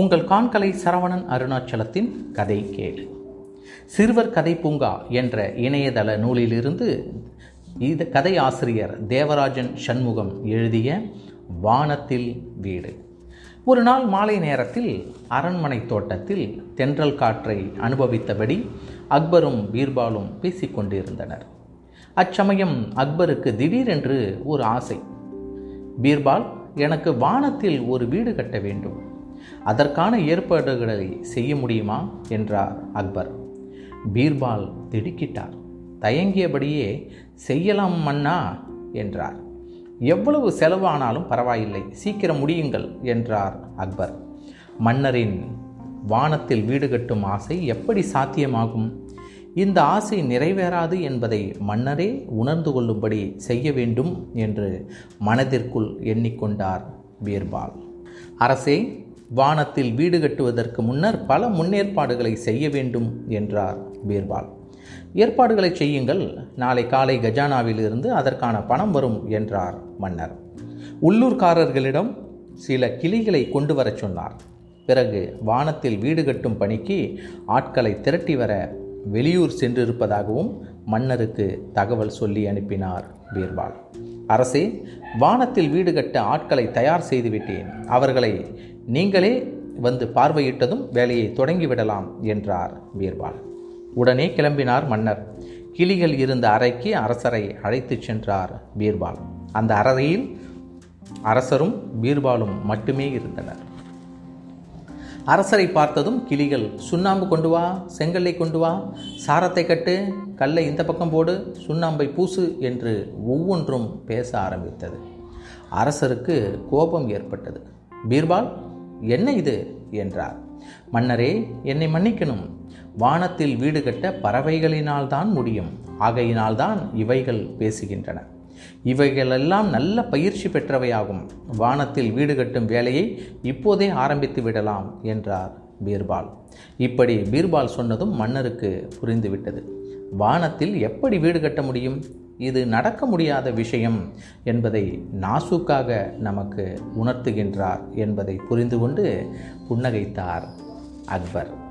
உங்கள் காண்கலை சரவணன் அருணாச்சலத்தின் கதை கேளு சிறுவர் கதை பூங்கா என்ற இணையதள நூலிலிருந்து இது கதை ஆசிரியர் தேவராஜன் சண்முகம் எழுதிய வானத்தில் வீடு. ஒரு நாள் மாலை நேரத்தில் அரண்மனை தோட்டத்தில் தென்றல் காற்றை அனுபவித்தபடி அக்பரும் பீர்பாலும் பேசிக்கொண்டிருந்தனர் அச்சமயம் அக்பருக்கு திடீரென்று ஒரு ஆசை. பீர்பால் எனக்கு வானத்தில் ஒரு வீடு கட்ட வேண்டும். அதற்கான ஏற்பாடுகளை செய்ய முடியுமா? என்றார் அக்பர். பீர்பால் திடுக்கிட்டார். தயங்கியபடியே செய்யலாம் மன்னா என்றார். எவ்வளவு செலவானாலும் பரவாயில்லை சீக்கிரம் முடியுங்கள் என்றார் அக்பர். மன்னரின் வானத்தில் வீடு கட்டும் ஆசை எப்படி சாத்தியமாகும்? இந்த ஆசை நிறைவேறாது என்பதை மன்னரே உணர்ந்து கொள்ளும்படி செய்ய வேண்டும் என்று மனதிற்குள் எண்ணிக்கொண்டார் பீர்பால். அரசே வானத்தில் வீடு கட்டுவதற்கு முன்னர் பல முன்னேற்பாடுகளை செய்ய வேண்டும் என்றார் பீர்பால். ஏற்பாடுகளை செய்யுங்கள் நாளை காலை கஜானாவிலிருந்து அதற்கான பணம் வரும் என்றார் மன்னர். உள்ளூர்காரர்களிடம் சில கிளிகளை கொண்டு வரச் சொன்னார். பிறகு வானத்தில் வீடு கட்டும் பணிக்கு ஆட்களை திரட்டி வர வெளியூர் சென்றிருப்பதாகவும் மன்னருக்கு தகவல் சொல்லி அனுப்பினார் பீர்பால். அரசே வானத்தில் வீடு கட்ட ஆட்களை தயார் செய்துவிட்டேன். அவர்களை நீங்களே வந்து பார்வையிட்டதும் வேலையை தொடங்கிவிடலாம் என்றார் பீர்பால். உடனே கிளம்பினார் மன்னர். கிளிகள் இருந்த அறைக்கு அரசரை அழைத்துச் சென்றார் பீர்பால். அந்த அறையில் அரசரும் பீர்பாலும் மட்டுமே இருந்தனர். அரசரை பார்த்ததும் கிளிகள் சுண்ணாம்பு கொண்டு வா செங்கல்லை கொண்டு வா சாரத்தை கட்டு கல்லை இந்த பக்கம் போடு சுண்ணாம்பை பூசு என்று ஒவ்வொன்றும் பேச ஆரம்பித்தது. அரசருக்கு கோபம் ஏற்பட்டது. பீர்பால் என்ன இது? என்றார். மன்னரே என்னை மன்னிக்கணும். வானத்தில் வீடு கட்ட பறவைகளினால்தான் முடியும். ஆகையினால்தான் இவைகள் பேசுகின்றன. இவைகளெல்லாம் நல்ல பயிற்சி பெற்றவையாகும். வானத்தில் வீடு கட்டும் வேலையை இப்போதே ஆரம்பித்து விடலாம் என்றார் பீர்பால். இப்படி பீர்பால் சொன்னதும் மன்னருக்கு புரிந்துவிட்டது. வானத்தில் எப்படி வீடு கட்ட முடியும்? இது நடக்க முடியாத விஷயம் என்பதை நாசுக்காக நமக்கு உணர்த்துகின்றார் என்பதை புரிந்து கொண்டு புன்னகைத்தார் அக்பர்.